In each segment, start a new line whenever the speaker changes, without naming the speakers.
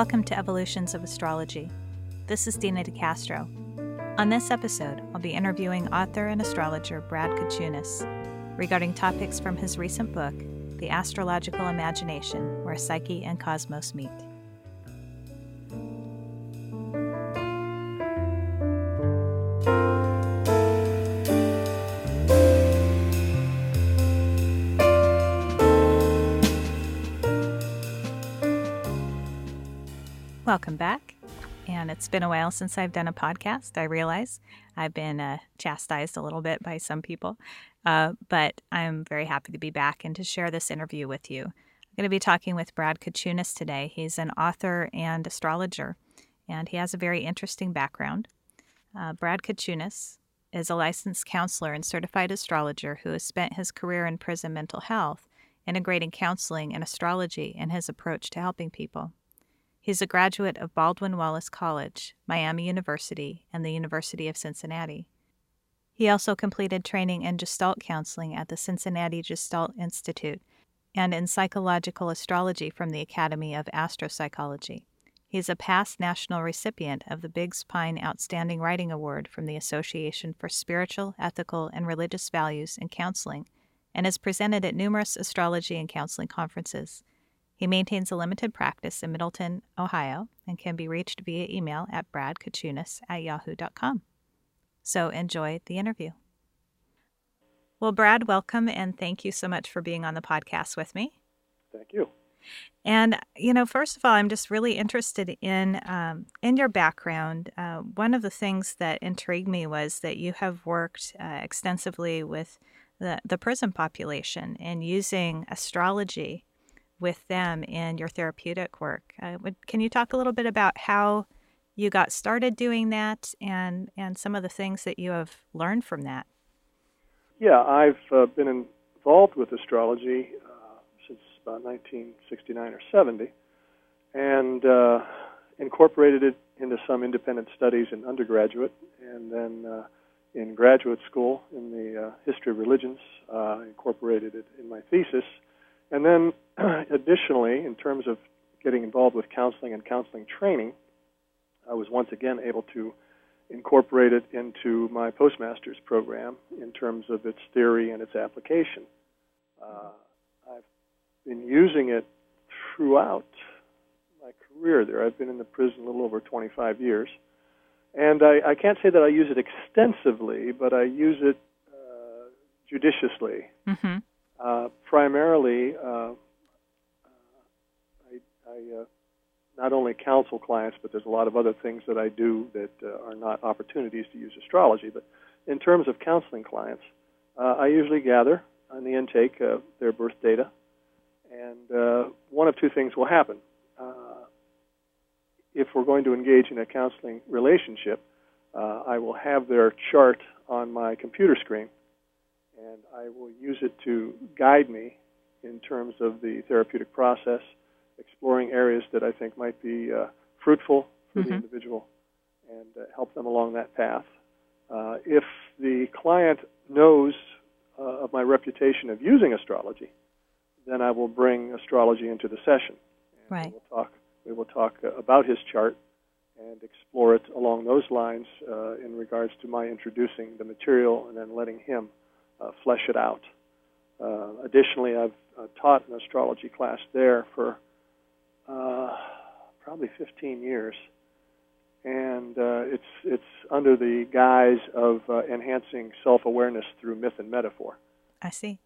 Welcome to Evolutions of Astrology. This is Dena DeCastro. On this episode, I'll be interviewing author and astrologer Brad Kochunas regarding topics from his recent book, The Astrological Imagination Where Psyche and Cosmos Meet. Welcome back. And it's been a while since I've done a podcast. I realize I've been uh, chastised a little bit by some people, uh, but I'm very happy to be back and to share this interview with you. I'm going to be talking with Brad Kochunas today. He's an author and astrologer, and he has a very interesting background. Uh, Brad Kochunas is a licensed counselor and certified astrologer who has spent his career in prison mental health, integrating counseling and astrology in his approach to helping people. He's a graduate of Baldwin Wallace College, Miami University, and the University of Cincinnati. He also completed training in Gestalt counseling at the Cincinnati Gestalt Institute and in psychological astrology from the Academy of Astropsychology. He is a past national recipient of the Biggs Pine Outstanding Writing Award from the Association for Spiritual, Ethical, and Religious Values in Counseling and has presented at numerous astrology and counseling conferences. He maintains a limited practice in Middletown, Ohio, and can be reached via email at bradkochunas at yahoo.com. So enjoy the interview. Well, Brad, welcome and thank you so much for being on the podcast with me.
Thank you.
And you know, first of all, I'm just really interested in um, in your background. Uh, one of the things that intrigued me was that you have worked uh, extensively with the the prison population and using astrology with them in your therapeutic work. Uh, would, can you talk a little bit about how you got started doing that and, and some of the things that you have learned from that?
Yeah, I've uh, been involved with astrology uh, since about 1969 or 70 and uh, incorporated it into some independent studies in undergraduate and then uh, in graduate school in the uh, history of religions, incorporated it in my thesis and then, additionally, in terms of getting involved with counseling and counseling training, I was once again able to incorporate it into my postmaster's program in terms of its theory and its application. Uh, I've been using it throughout my career there. I've been in the prison a little over 25 years. And I, I can't say that I use it extensively, but I use it uh, judiciously. Mm-hmm. Uh, primarily, uh, I, uh, not only counsel clients, but there's a lot of other things that I do that uh, are not opportunities to use astrology. But in terms of counseling clients, uh, I usually gather on the intake uh, their birth data, and uh, one of two things will happen. Uh, if we're going to engage in a counseling relationship, uh, I will have their chart on my computer screen and I will use it to guide me in terms of the therapeutic process, exploring areas that I think might be uh, fruitful for mm-hmm. the individual and uh, help them along that path. Uh, if the client knows uh, of my reputation of using astrology, then I will bring astrology into the session.
And right.
We will talk, we will talk uh, about his chart and explore it along those lines uh, in regards to my introducing the material and then letting him uh, flesh it out. Uh, additionally, I've uh, taught an astrology class there for uh, probably 15 years, and uh, it's it's under the guise of uh, enhancing self-awareness through myth and metaphor.
I see.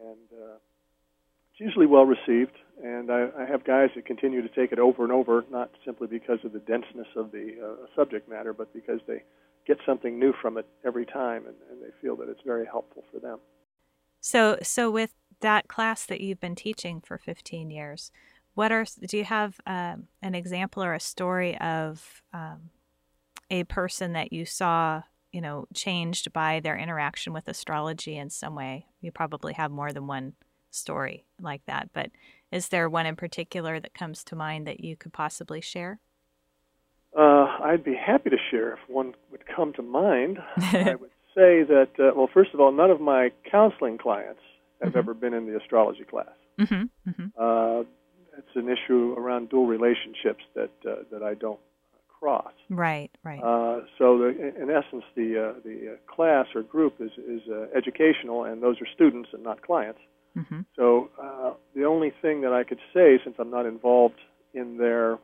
And it's usually well received, and I, I, have guys that continue to take it over and over, not simply because of the denseness of the subject matter, but because they get something new from it every time, and, and, they feel that it's very helpful for them.
So, so with that class that you've been teaching for 15 years, what are do you have um, an example or a story of um, a person that you saw, you know, changed by their interaction with astrology in some way? You probably have more than one story like that, but is there one in particular that comes to mind that you could possibly share?
Uh, I'd be happy to share if one would come to mind. I would say that, uh, well, first of all, none of my counseling clients have mm-hmm. ever been in the astrology class. Mm-hmm. Mm-hmm. Uh, it's an issue around dual relationships that uh, that I don't cross.
Right, right.
Uh, so, the, in essence, the uh, the uh, class or group is is uh, educational, and those are students and not clients.
Mm-hmm.
So, uh, the only thing that I could say, since I'm not involved in their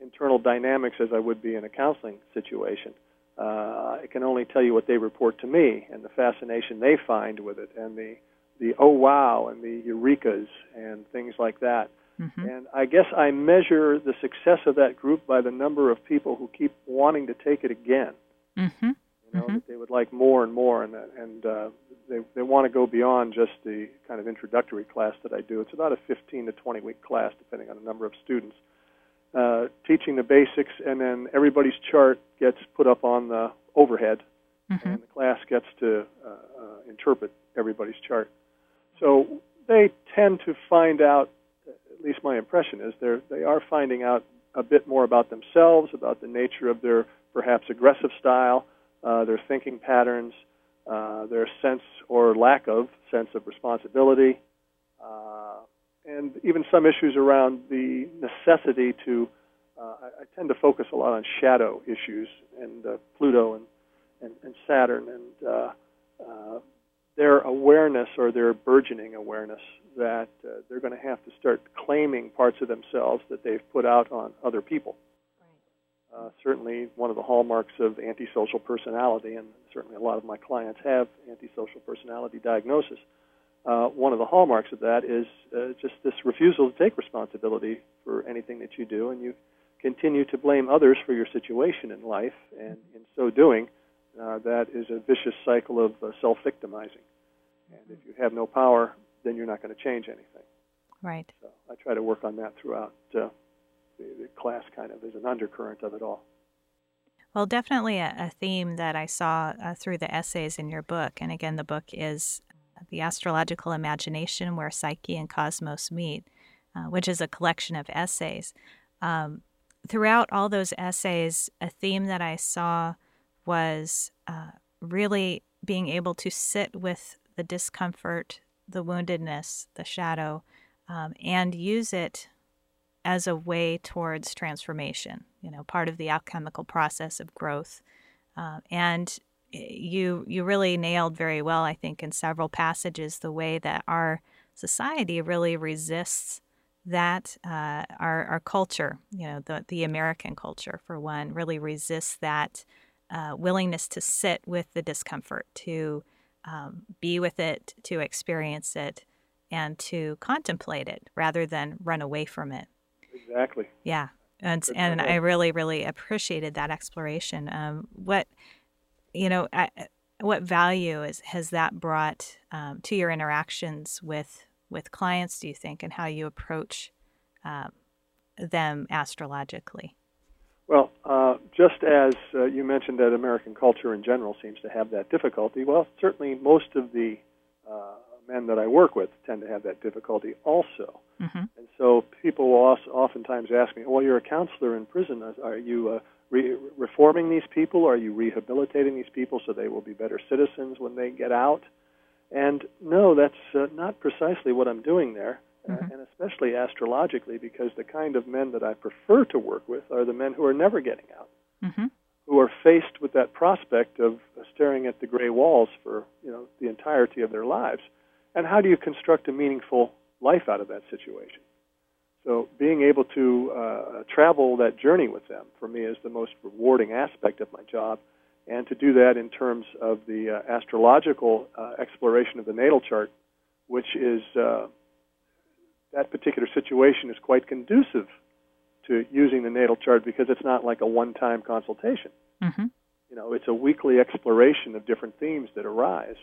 internal dynamics as I would be in a counseling situation, uh, I can only tell you what they report to me and the fascination they find with it, and the the oh wow and the eurekas and things like that.
Mm-hmm.
And I guess I measure the success of that group by the number of people who keep wanting to take it again.
Mm-hmm.
You know,
Mhm.
that they would like more and more, and and uh, they they want to go beyond just the kind of introductory class that I do. It's about a 15 to 20 week class, depending on the number of students. Uh, teaching the basics, and then everybody's chart gets put up on the overhead,
Mm-hmm.
and the class gets to uh, uh, interpret everybody's chart. So they tend to find out, at least my impression is, they they are finding out a bit more about themselves, about the nature of their perhaps aggressive style, uh, their thinking patterns, uh, their sense or lack of sense of responsibility, uh, and even some issues around the necessity to. Uh, I, I tend to focus a lot on shadow issues and uh, Pluto and, and, and Saturn and uh, their awareness or their burgeoning awareness that uh, they're going to have to start claiming parts of themselves that they've put out on other people. Uh, certainly, one of the hallmarks of antisocial personality, and certainly a lot of my clients have antisocial personality diagnosis. Uh, one of the hallmarks of that is uh, just this refusal to take responsibility for anything that you do, and you continue to blame others for your situation in life, and in so doing, uh, that is a vicious cycle of uh, self-victimizing. And if you have no power, then you're not going to change anything.
Right.
So I try to work on that throughout uh, the, the class, kind of as an undercurrent of it all.
Well, definitely a, a theme that I saw uh, through the essays in your book. And again, the book is The Astrological Imagination Where Psyche and Cosmos Meet, uh, which is a collection of essays. Um, throughout all those essays, a theme that I saw was uh, really being able to sit with the discomfort, the woundedness, the shadow, um, and use it as a way towards transformation, you know, part of the alchemical process of growth. Uh, and you you really nailed very well, I think, in several passages the way that our society really resists that uh, our our culture, you know, the the American culture for one, really resists that uh, willingness to sit with the discomfort, to um, be with it, to experience it, and to contemplate it rather than run away from it.
Exactly.
Yeah, and and. I really really appreciated that exploration. Um, what you know, I, what value is has that brought um, to your interactions with with clients? Do you think, and how you approach um, them astrologically?
Well, uh, just as uh, you mentioned that American culture in general seems to have that difficulty, well, certainly most of the uh, men that I work with tend to have that difficulty also.
hmm
And so people will also oftentimes ask me, well, you're a counselor in prison. Are you uh, re- reforming these people? Are you rehabilitating these people so they will be better citizens when they get out? And no, that's uh, not precisely what I'm doing there, uh,
Mhm.
and especially astrologically, because the kind of men that I prefer to work with are the men who are never getting out,
hmm
who are faced with that prospect of staring at the gray walls for you know the entirety of their lives. And how do you construct a meaningful life out of that situation? So being able to uh, travel that journey with them for me is the most rewarding aspect of my job, and to do that in terms of the uh, astrological uh, exploration of the natal chart, which is uh, that particular situation is quite conducive to using the natal chart because it's not like a one-time consultation.
hmm
You know, it's a weekly exploration of different themes that arise,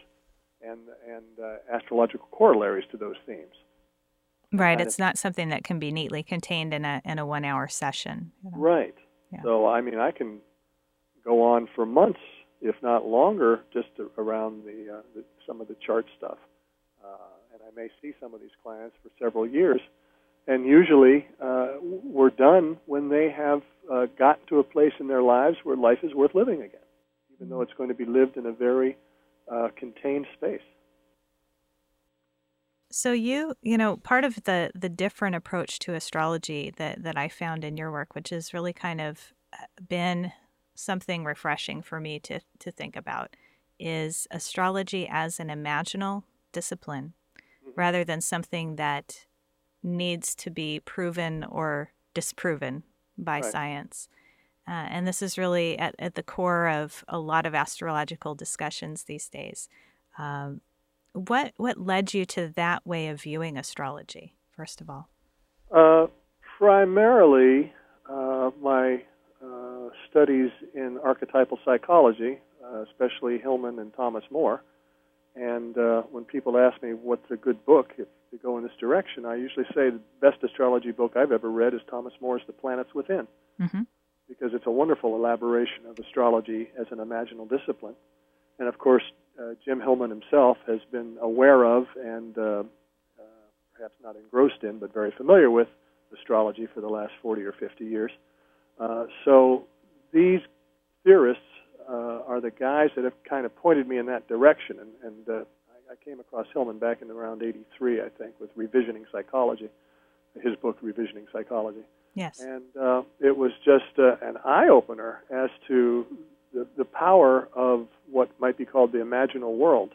and and uh, astrological corollaries to those themes.
Right. It's not something that can be neatly contained in a in a one hour session. you know.
Right.
Yeah.
So I mean, I can go on for months, if not longer, just around the, uh, the some of the chart stuff, and I may see some of these clients for several years. And usually, uh, we're done when they have uh, gotten to a place in their lives where life is worth living again, even though it's going to be lived in a very uh, contained space.
So you, you know, part of the the different approach to astrology that that I found in your work, which has really kind of uh, been something refreshing for me to to think about, is astrology as an imaginal discipline. Rather than something that needs to be proven or disproven by right. science. Uh, and this is really at, at the core of a lot of astrological discussions these days. Um, what what led you to that way of viewing astrology? First of all,
uh, primarily uh, my uh, studies in archetypal psychology, uh, especially Hillman and Thomas Moore. And uh, when people ask me what's a good book if to go in this direction, I usually say the best astrology book I've ever read is Thomas Moore's The Planets Within, mm-hmm. because it's a wonderful elaboration of astrology as an imaginal discipline. And of course, uh, Jim Hillman himself has been aware of and uh, uh, perhaps not engrossed in, but very familiar with astrology for the last 40 or 50 years. Uh, so these theorists uh, are the guys that have kind of pointed me in that direction. And, and uh, I, I came across Hillman back in around 83, I think, with Revisioning Psychology, his book, Revisioning Psychology.
Yes.
And uh, it was just uh, an eye opener as to the, the power of what might be called the imaginal world,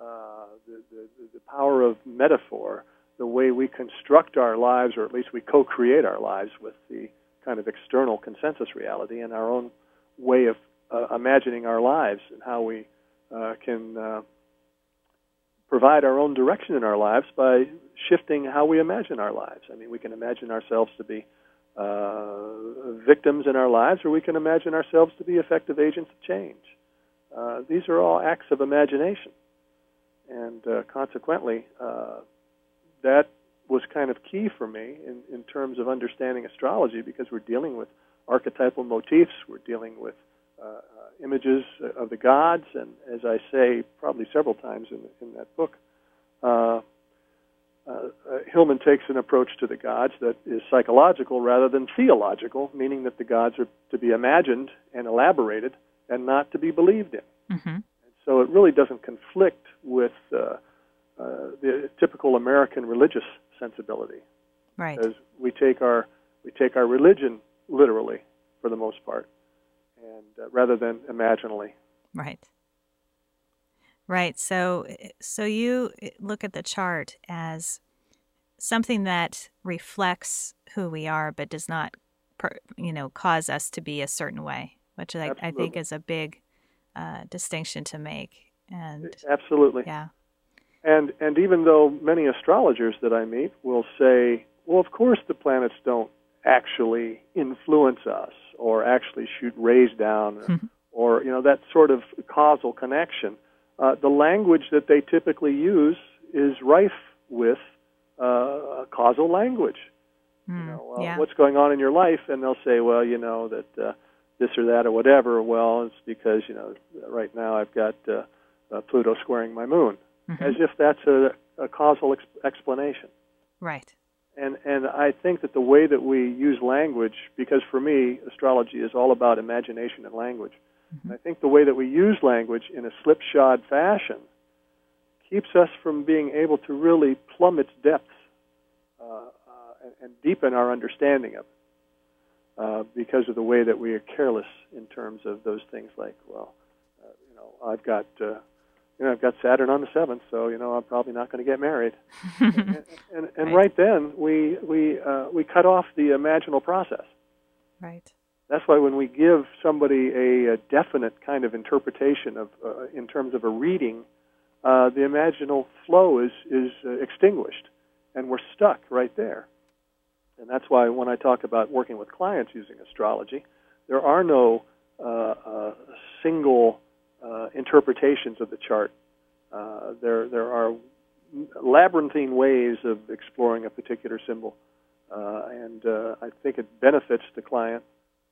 uh, the, the, the power of metaphor, the way we construct our lives, or at least we co create our lives with the kind of external consensus reality and our own way of uh, imagining our lives and how we uh, can uh, provide our own direction in our lives by shifting how we imagine our lives. I mean, we can imagine ourselves to be uh, victims in our lives, or we can imagine ourselves to be effective agents of change. Uh, these are all acts of imagination. And consequently, that was kind of key for me in, in terms of understanding astrology because we're dealing with archetypal motifs, we're dealing with uh, uh, images of the gods, and as I say probably several times in, in that book, uh, uh, Hillman takes an approach to the gods that is psychological rather than theological, meaning that the gods are to be imagined and elaborated and not to be believed in. Mm-hmm. so it really doesn't conflict with uh, uh, the typical American religious sensibility.
Right.
Because we take our we take our religion literally for the most part, and uh, rather than imaginally.
Right. Right. So so you look at the chart as something that reflects who we are, but does not, you know, cause us to be a certain way, which I, I think is a big uh, distinction to make. And
absolutely,
yeah.
And and even though many astrologers that I meet will say, well, of course the planets don't actually influence us or actually shoot rays down, or, or you know that sort of causal connection. Uh, the language that they typically use is rife with uh, causal language.
Mm,
you hmm, know,
uh, yeah.
what's going on in your life, and they'll say, well, you know that uh, this or that or whatever. Well, it's because you know right now I've got uh, uh, Pluto squaring my moon, mm-hmm. as if that's a, a causal ex- explanation.
Right.
And and I think that the way that we use language, because for me astrology is all about imagination and language. Mm-hmm. And I think the way that we use language in a slipshod fashion keeps us from being able to really plumb its depths uh, uh, and, and, deepen our understanding of it. Uh, because of the way that we are careless in terms of those things like, well, uh, you know, I've got, uh, you know, I've got Saturn on the seventh, so you know, I'm probably not going to get married. and and, and right. right. then, we we uh, we cut off the imaginal process.
Right.
That's why when we give somebody a, a definite kind of interpretation of, uh, in terms of a reading, uh, the imaginal flow is is uh, extinguished, and we're stuck right there. And that's why when I talk about working with clients using astrology, there are no uh, uh single uh, interpretations of the chart. Uh, there there are labyrinthine ways of exploring a particular symbol, and I think it benefits the client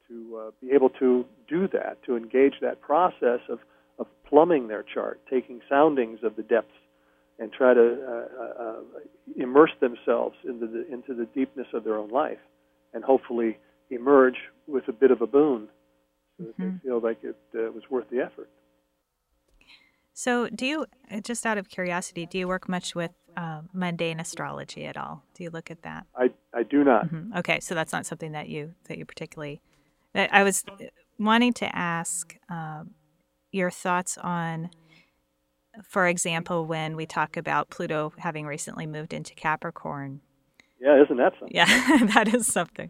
to be able to do that, to engage that process of of plumbing their chart, taking soundings of the depths, and try to uh, uh, uh, immerse themselves into the into the deepness of their own life, and hopefully emerge with a bit of a boon, so that mm-hmm. they feel like it uh, was worth the effort.
So, do you, uh, just out of curiosity, do you work much with uh, mundane astrology at all? Do you look at that?
I, I do not.
Mm-hmm. Okay, so that's not something that you that you particularly. I was wanting to ask um, your thoughts on, for example, when we talk about Pluto having recently moved into Capricorn.
Yeah, isn't that something?
Yeah, that is something.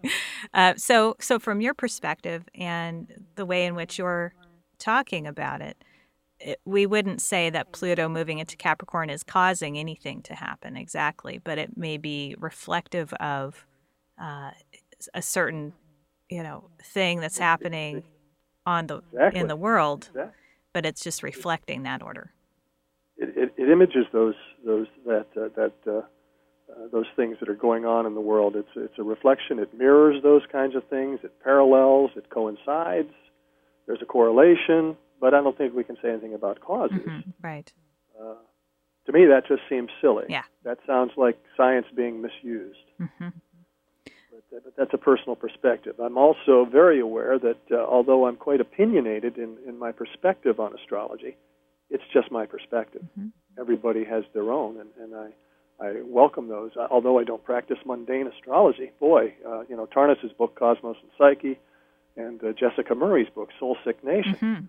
Uh, so, so from your perspective and the way in which you're talking about it, it, we wouldn't say that Pluto moving into Capricorn is causing anything to happen exactly, but it may be reflective of uh, a certain, you know, thing that's happening on the
exactly.
in the world,
exactly.
but it's just reflecting that order.
It, it, it images those those that uh, that uh, uh, those things that are going on in the world. It's it's a reflection. It mirrors those kinds of things. It parallels. It coincides. There's a correlation but I don't think we can say anything about causes.
Mm-hmm. Right.
Uh, to me, that just seems silly.
Yeah.
That sounds like science being misused.
Mm-hmm.
But, uh, but, that's a personal perspective. I'm also very aware that uh, although I'm quite opinionated in, in my perspective on astrology, it's just my perspective.
Mm-hmm.
Everybody has their own, and, and I, I welcome those. Although I don't practice mundane astrology, boy, uh, you know, Tarnas's book Cosmos and Psyche, and uh, Jessica Murray's book Soul Sick Nation
mm-hmm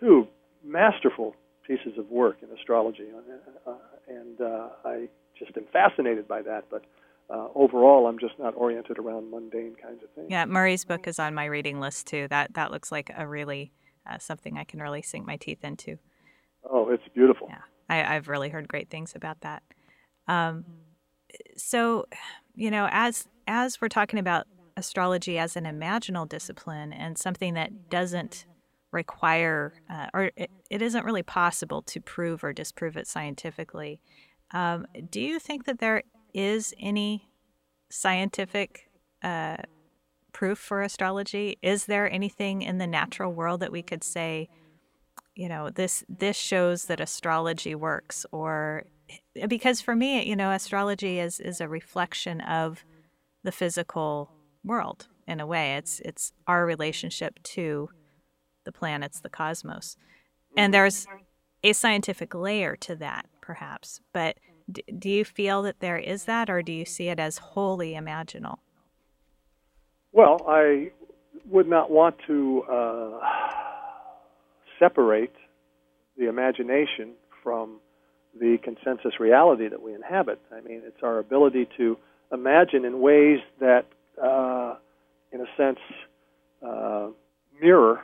two masterful pieces of work in astrology, uh, uh, and uh, I just am fascinated by that. But uh, overall, I'm just not oriented around mundane kinds of things.
Yeah, Murray's book is on my reading list too. That that looks like a really uh, something I can really sink my teeth into.
Oh, it's beautiful.
Yeah, I, I've really heard great things about that. Um, so, you know, as as we're talking about astrology as an imaginal discipline and something that doesn't require, uh, or it, it isn't really possible to prove or disprove it scientifically. Um, do you think that there is any scientific uh, proof for astrology? Is there anything in the natural world that we could say, you know, this this shows that astrology works, or because for me, you know, astrology is is a reflection of the physical world in a way. It's it's our relationship to the planets, the cosmos. And there's a scientific layer to that, perhaps. But d- do you feel that there is that, or do you see it as wholly imaginal?
Well, I would not want to uh, separate the imagination from the consensus reality that we inhabit. I mean, it's our ability to imagine in ways that, uh, in a sense, uh, mirror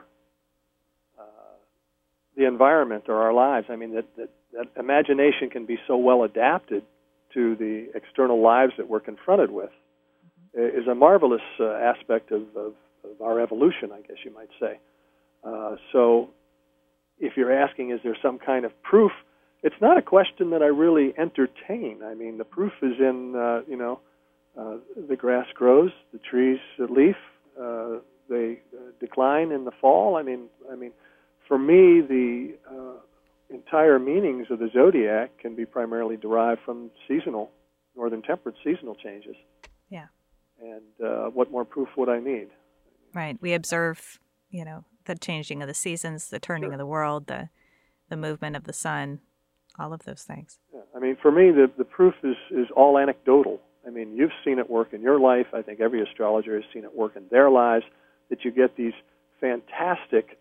the environment or our lives. I mean, that, that, that imagination can be so well adapted to the external lives that we're confronted with mm-hmm. is a marvelous uh, aspect of, of, of, our evolution, I guess you might say. Uh, so, if you're asking, is there some kind of proof? It's not a question that I really entertain. I mean, the proof is in, uh, you know, uh, the grass grows, the trees leaf, uh, they uh, decline in the fall. I mean, I mean, for me, the uh, entire meanings of the zodiac can be primarily derived from seasonal, northern temperate seasonal changes.
Yeah.
And uh, what more proof would I need?
Right. We observe, you know, the changing of the seasons, the turning
sure.
of the world, the the movement of the sun, all of those things.
Yeah. I mean, for me, the the proof is is all anecdotal. I mean, you've seen it work in your life. I think every astrologer has seen it work in their lives. That you get these fantastic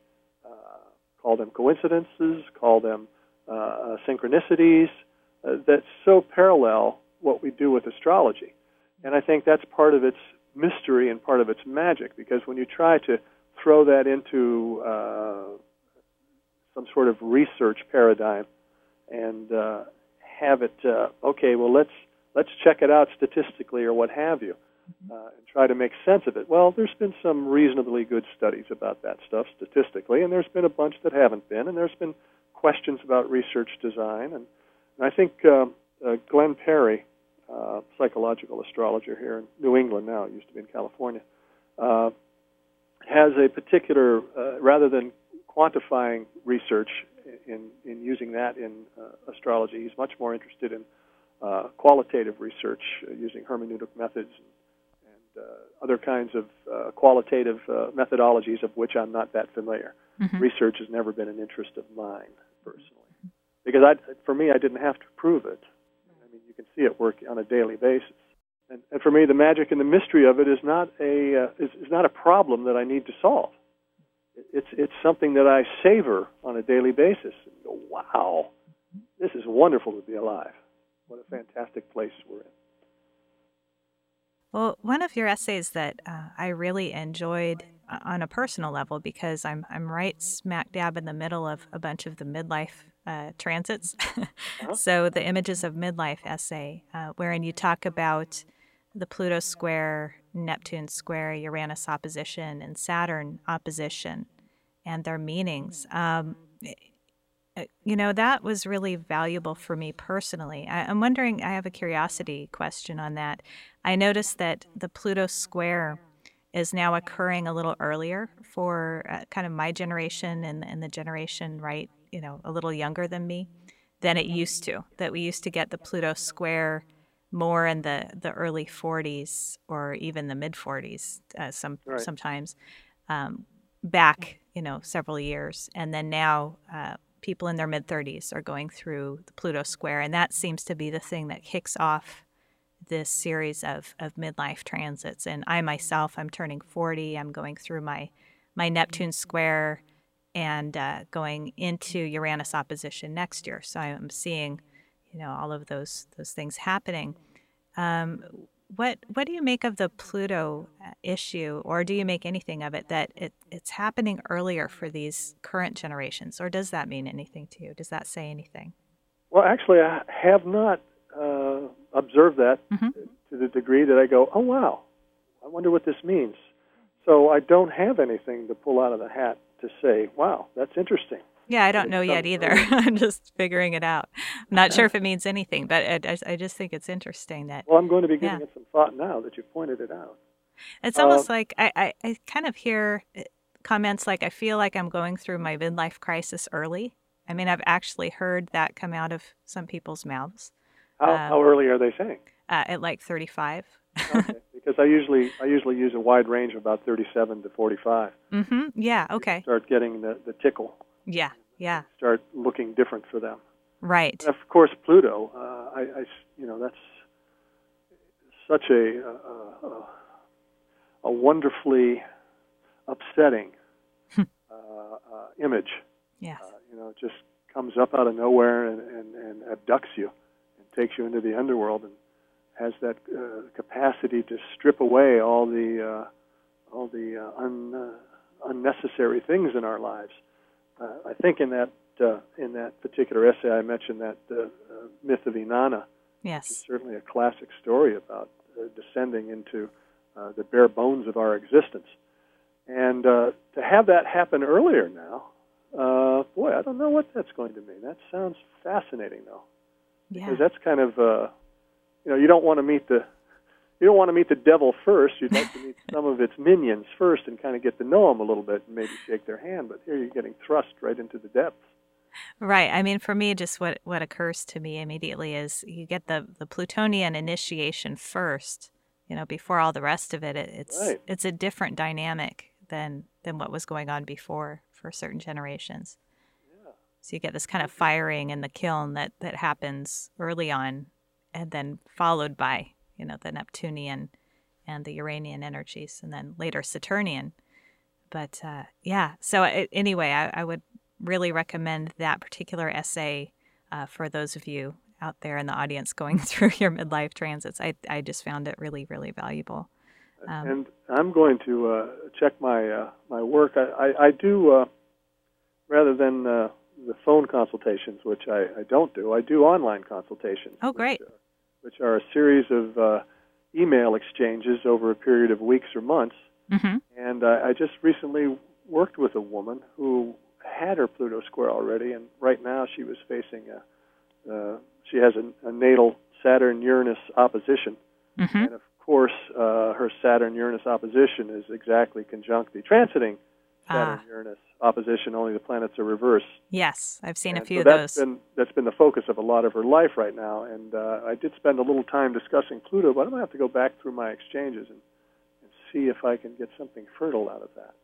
call them coincidences, call them uh, uh, synchronicities, uh, that so parallel what we do with astrology. And I think that's part of its mystery and part of its magic because when you try to throw that into uh, some sort of research paradigm and uh, have it, uh, okay, well, let's let's check it out statistically or what have you uh, and try to make sense of it. Well, there's been some reasonably good studies about that stuff statistically, and there's been a bunch that haven't been, and there's been questions about research design. And, and I think uh, uh, Glenn Perry, uh, psychological astrologer here in New England now, used to be in California, uh, has a particular, uh, rather than quantifying research in, in using that in uh, astrology, he's much more interested in uh, qualitative research uh, using hermeneutic methods and other kinds of uh, qualitative uh, methodologies of which I'm not that familiar. Mm-hmm. Research has never been an interest of mine personally, because I, for me, I didn't have to prove it. I mean, you can see it work on a daily basis. And, and for me, the magic and the mystery of it is not a uh, is, is not a problem that I need to solve. It's it's something that I savor on a daily basis. And go, wow, this is wonderful to be alive. What a fantastic place we're in.
Well, one of your essays that uh, I really enjoyed uh, on a personal level because I'm I'm right smack dab in the middle of a bunch of the midlife uh, transits. uh-huh. So the images of midlife essay, uh, wherein you talk about the Pluto square, Neptune square, Uranus opposition, and Saturn opposition, and their meanings. Um, you know, that was really valuable for me personally. I, am wondering, I have a curiosity question on that. I noticed that the Pluto square is now occurring a little earlier for uh, kind of my generation and, and the generation, right, you know, a little younger than me than it used to. That we used to get the Pluto square more in the, the early 40s or even the mid 40s uh, some right. sometimes um, back you know several years and then now uh, people in their mid 30s are going through the Pluto square and that seems to be the thing that kicks off this series of, of midlife transits and I myself I'm turning 40 I'm going through my my Neptune square and uh, going into Uranus opposition next year so I'm seeing you know all of those those things happening. Um, what what do you make of the Pluto uh, issue, or do you make anything of it that it, it's happening earlier for these current generations, or does that mean anything to you? Does that say anything?
Well, actually, I have not uh, observed that mm-hmm. to the degree that I go, oh wow, I wonder what this means. So I don't have anything to pull out of the hat to say, wow, that's interesting.
Yeah, I don't know yet either. I'm just figuring it out. I'm not sure if it means anything, but I, I just think it's interesting that.
Well, I'm going to be giving yeah. it some thought now that you've pointed it out.
It's almost uh, like I, I, I kind of hear uh, comments like, I feel like I'm going through my midlife crisis early. I mean, I've actually heard that come out of some people's mouths.
How, uh, how early are they saying?
Uh, at like 35.
okay. Because I usually I usually use a wide range of about 37 to 45.
Mm-hmm. Yeah. Okay.
Start getting the, the tickle.
Yeah, yeah.
Start looking different for them.
Right.
And of course, Pluto. Uh, I, I, you know, that's such a a, a, a wonderfully upsetting uh, uh, image.
Yes.
Uh, you know, it just comes up out of nowhere and, and, and abducts you and takes you into the underworld and has that uh, capacity to strip away all the uh, all the uh, un, unnecessary things in our lives I think in that uh, in that particular essay I mentioned that uh, uh, myth of Inanna.
Yes,
which is certainly a classic story about uh, descending into uh, the bare bones of our existence, and uh, to have that happen earlier now, uh, boy, I don't know what that's going to mean. That sounds fascinating, though,
yeah.
because that's kind of uh, you know you don't want to meet the you don't want to meet the devil first. You'd like to meet some of its minions first and kind of get to know them a little bit and maybe shake their hand. But here you're getting thrust right into the depths.
Right. I mean, for me, just what what occurs to me immediately is you get the the Plutonian initiation first. You know, before all the rest of it, it it's
right.
it's a different dynamic than than what was going on before for certain generations.
Yeah.
So you get this kind of firing in the kiln that that happens early on, and then followed by you know, the Neptunian and the Uranian energies, and then later Saturnian. But uh, yeah, so it, anyway, I, I, would really recommend that particular essay uh, for those of you out there in the audience going through your midlife transits. I, I just found it really, really valuable.
Um, and I'm going to uh, check my uh, my work. I, I, I do uh, rather than uh, the phone consultations, which I, I don't do. I do online consultations.
Oh, great!
Which, which are a series of uh, email exchanges over a period of weeks or months.
Mm-hmm.
And uh, I just recently worked with a woman who had her Pluto square already, and right now she was facing a, uh, she has a, a natal Saturn Uranus opposition.
Mm-hmm.
And of course, uh, her Saturn Uranus opposition is exactly conjunct the transiting Saturn Uranus opposition, only the planets are reversed.
Yes, I've seen
and
a few
so
of
that's
those.
Been, that's been the focus of a lot of her life right now. And uh, I did spend a little time discussing Pluto, but I'm going to have to go back through my exchanges and, and see if I can get something fertile out of that.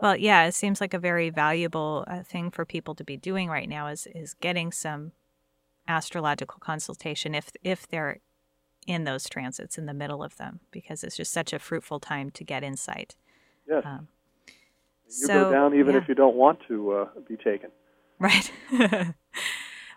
Well, yeah, it seems like a very valuable uh, thing for people to be doing right now is is getting some astrological consultation if if they're in those transits in the middle of them because it's just such a fruitful time to get insight.
Yes. Um, you so, go down even yeah. if you don't want to uh, be taken.
Right. well,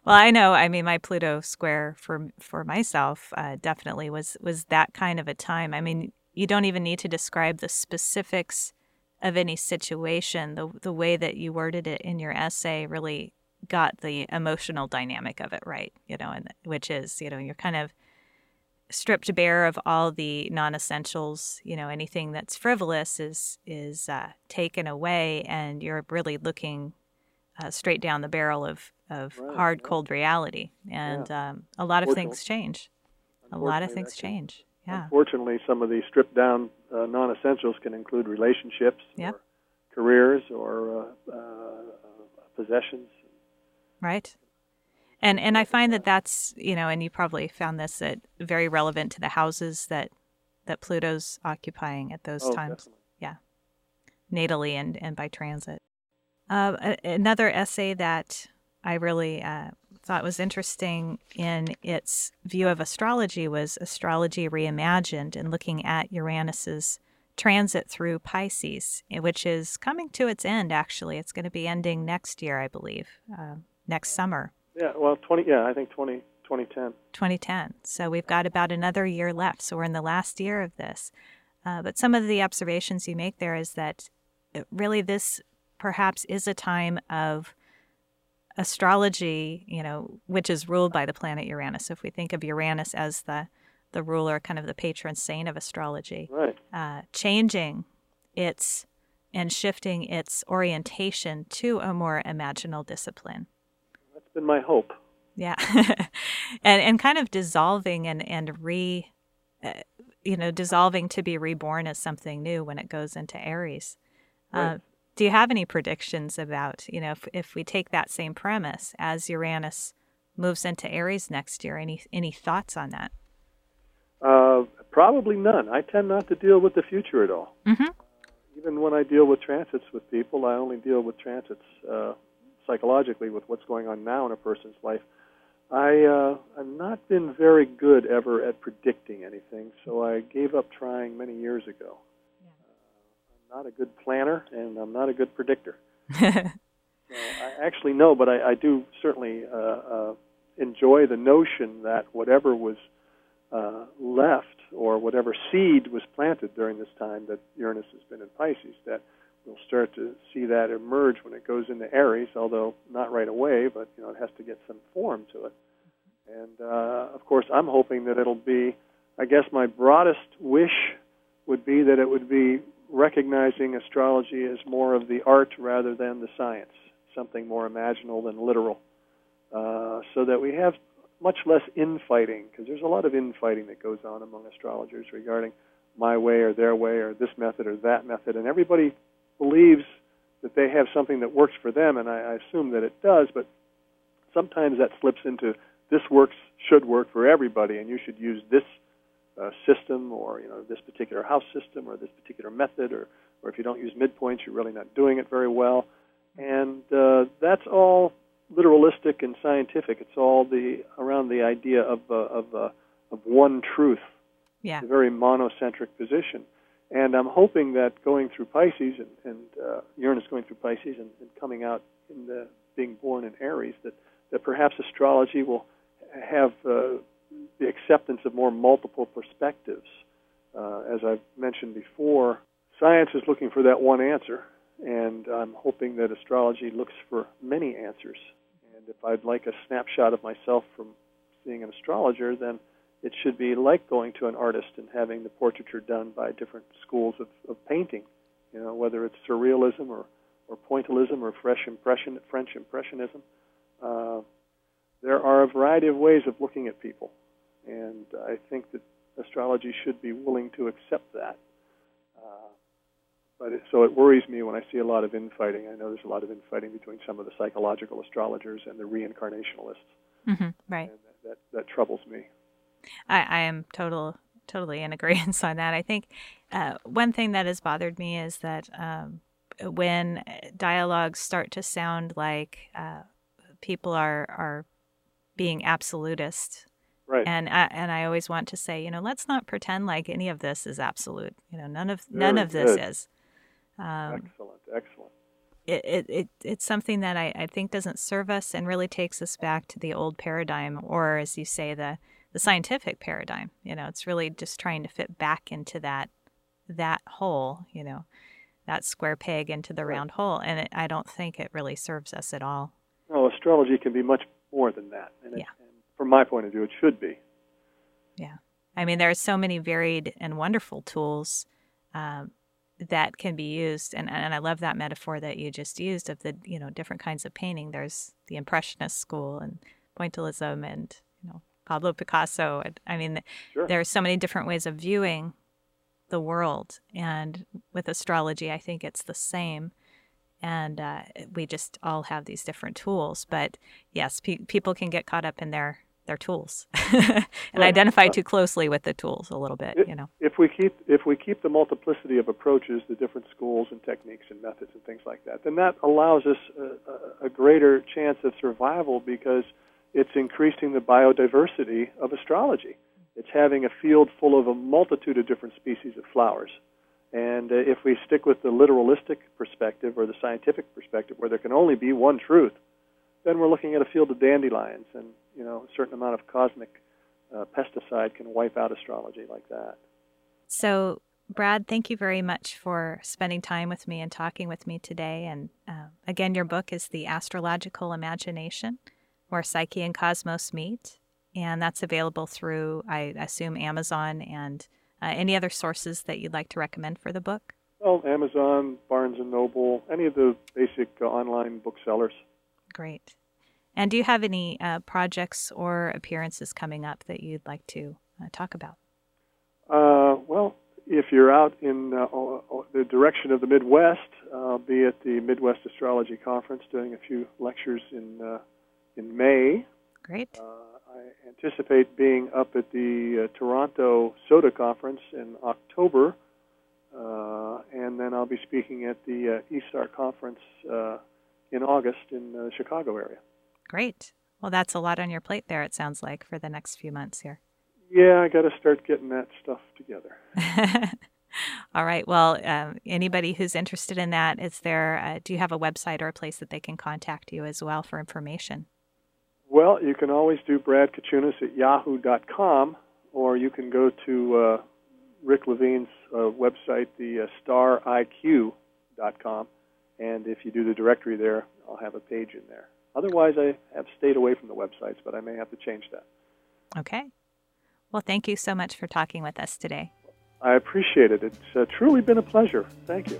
I know. I mean, my Pluto square for for myself uh, definitely was was that kind of a time. I mean, you don't even need to describe the specifics of any situation. The the way that you worded it in your essay really got the emotional dynamic of it right. You know, and which is you know you're kind of stripped bare of all the non-essentials you know anything that's frivolous is is uh, taken away and you're really looking uh, straight down the barrel of of right, hard right. cold reality and yeah. um, a lot of things change a lot of things change yeah
unfortunately some of these stripped down uh, non-essentials can include relationships
yep.
or careers or uh, uh, possessions
right and and I find that that's you know, and you probably found this that very relevant to the houses that that Pluto's occupying at those
oh,
times.
Definitely.
Yeah, natally and and by transit. Uh, another essay that I really uh, thought was interesting in its view of astrology was Astrology Reimagined and looking at Uranus's transit through Pisces, which is coming to its end, actually. It's going to be ending next year, I believe, uh, next summer.
Yeah, well, 20, yeah, I think 20, 2010.
2010. So we've got about another year left. So we're in the last year of this. Uh, but some of the observations you make there is that uh, really this perhaps is a time of astrology, you know, which is ruled by the planet Uranus. So if we think of Uranus as the the ruler, kind of the patron saint of astrology,
right.
uh, changing its and shifting its orientation to a more imaginal discipline
been my hope.
Yeah, and and kind of dissolving and and re, uh, you know, dissolving to be reborn as something new when it goes into Aries. Uh, right. Uh, do you have any predictions about you know if if we take that same premise as Uranus moves into Aries next year? Any any thoughts on that?
Uh, probably none. I tend not to deal with the future at all.
Mm-hmm.
even when I deal with transits with people, I only deal with transits uh, psychologically with what's going on now in a person's life, I uh, I've not been very good ever at predicting anything, so I gave up trying many years ago. Yeah. Uh, I'm not a good planner, and I'm not a good predictor. so I actually know, but I, I do certainly uh, uh, enjoy the notion that whatever was uh, left or whatever seed was planted during this time that Uranus has been in Pisces, that we'll start to see that emerge when it goes into Aries, although not right away, but you know it has to get some form to it. And uh, of course, I'm hoping that it'll be. I guess my broadest wish would be that it would be recognizing astrology as more of the art rather than the science, something more imaginal than literal, uh, so that we have much less infighting, because there's a lot of infighting that goes on among astrologers regarding my way or their way or this method or that method, and everybody believes that they have something that works for them, and I, I assume that it does, but sometimes that slips into this works should work for everybody, and you should use this uh, system or you know this particular house system or this particular method, or or if you don't use midpoints, you're really not doing it very well, and uh, that's all literalistic and scientific. It's all the around the idea of uh, of uh, of one truth.
Yeah.
a very monocentric position. And I'm hoping that going through Pisces and, and uh, Uranus going through Pisces and, and coming out in the being born in Aries, that, that perhaps astrology will have uh, the acceptance of more multiple perspectives. Uh, as I've mentioned before, science is looking for that one answer, and I'm hoping that astrology looks for many answers. And if I'd like a snapshot of myself from seeing an astrologer, then it should be like going to an artist and having the portraiture done by different schools of, of painting. You know, whether it's surrealism or, or pointillism or fresh impression, French impressionism. Uh, there are a variety of ways of looking at people, and I think that astrology should be willing to accept that. Uh, but it, so it worries me when I see a lot of infighting. I know there's a lot of infighting between some of the psychological astrologers and the reincarnationalists.
Mm-hmm, right.
And that, that, that troubles me.
I, I am total totally in agreement on that. I think uh, one thing that has bothered me is that um, when dialogues start to sound like uh, people are are being absolutist.
Right.
And I, and I always want to say, you know, let's not pretend like any of this is absolute. You know, none of none
Very
of this
good.
is. Um,
excellent, excellent.
it, it, it it's something that I, I think doesn't serve us and really takes us back to the old paradigm, or as you say, the the scientific paradigm. You know, it's really just trying to fit back into that that hole. You know, that square peg into the
Right.
round hole, and it, I don't think it really serves us at all.
No, astrology can be much more than that. And, it,
Yeah.
and from my point of view, it should be.
Yeah, I mean, there are so many varied and wonderful tools um, that can be used, and and I love that metaphor that you just used of the you know different kinds of painting. There's the Impressionist school and Pointillism, and you know Pablo Picasso. And, I mean,
Sure.
there are so many different ways of viewing the world, and with astrology, I think it's the same. And uh, we just all have these different tools, but yes, pe- people can get caught up in their their tools and
Right.
identify
Uh,
too closely with the tools a little bit.
It-
You know,
If we keep if we keep the multiplicity of approaches, the different schools and techniques and methods and things like that, then that allows us a, a, a greater chance of survival because it's increasing the biodiversity of astrology. It's having a field full of a multitude of different species of flowers. And uh, if we stick with the literalistic perspective or the scientific perspective, where there can only be one truth, then we're looking at a field of dandelions, and you know, a certain amount of cosmic uh, pesticide can wipe out astrology like that.
So, Brad, thank you very much for spending time with me and talking with me today. And uh, again, your book is The Astrological Imagination, where Psyche and Cosmos meet. And that's available through, I assume, Amazon and uh, any other sources that you'd like to recommend for the book.
Well, Amazon, Barnes and Noble, any of the basic uh, online booksellers.
Great. And do you have any uh, projects or appearances coming up that you'd like to uh, talk about?
Uh, well, if you're out in uh, the direction of the Midwest, I'll be at the Midwest Astrology Conference doing a few lectures in uh, in May.
Great.
Uh, I anticipate being up at the uh, Toronto Soda Conference in October, uh, and then I'll be speaking at the uh, ISAR Conference uh, in August in the Chicago area.
Great. Well, that's a lot on your plate there, it sounds like, for the next few months here.
Yeah, I got to start getting that stuff together.
All right. Well, um, anybody who's interested in that, is there? Uh, do you have a website or a place that they can contact you as well for information?
Well, you can always do Brad Kochunas at yahoo.com, or you can go to uh, Rick Levine's uh, website, the uh, stariq.com, and if you do the directory there, I'll have a page in there. Otherwise, I have stayed away from the websites, but I may have to change that.
Okay. Well, thank you so much for talking with us today.
I appreciate it. It's uh, truly been a pleasure. Thank you.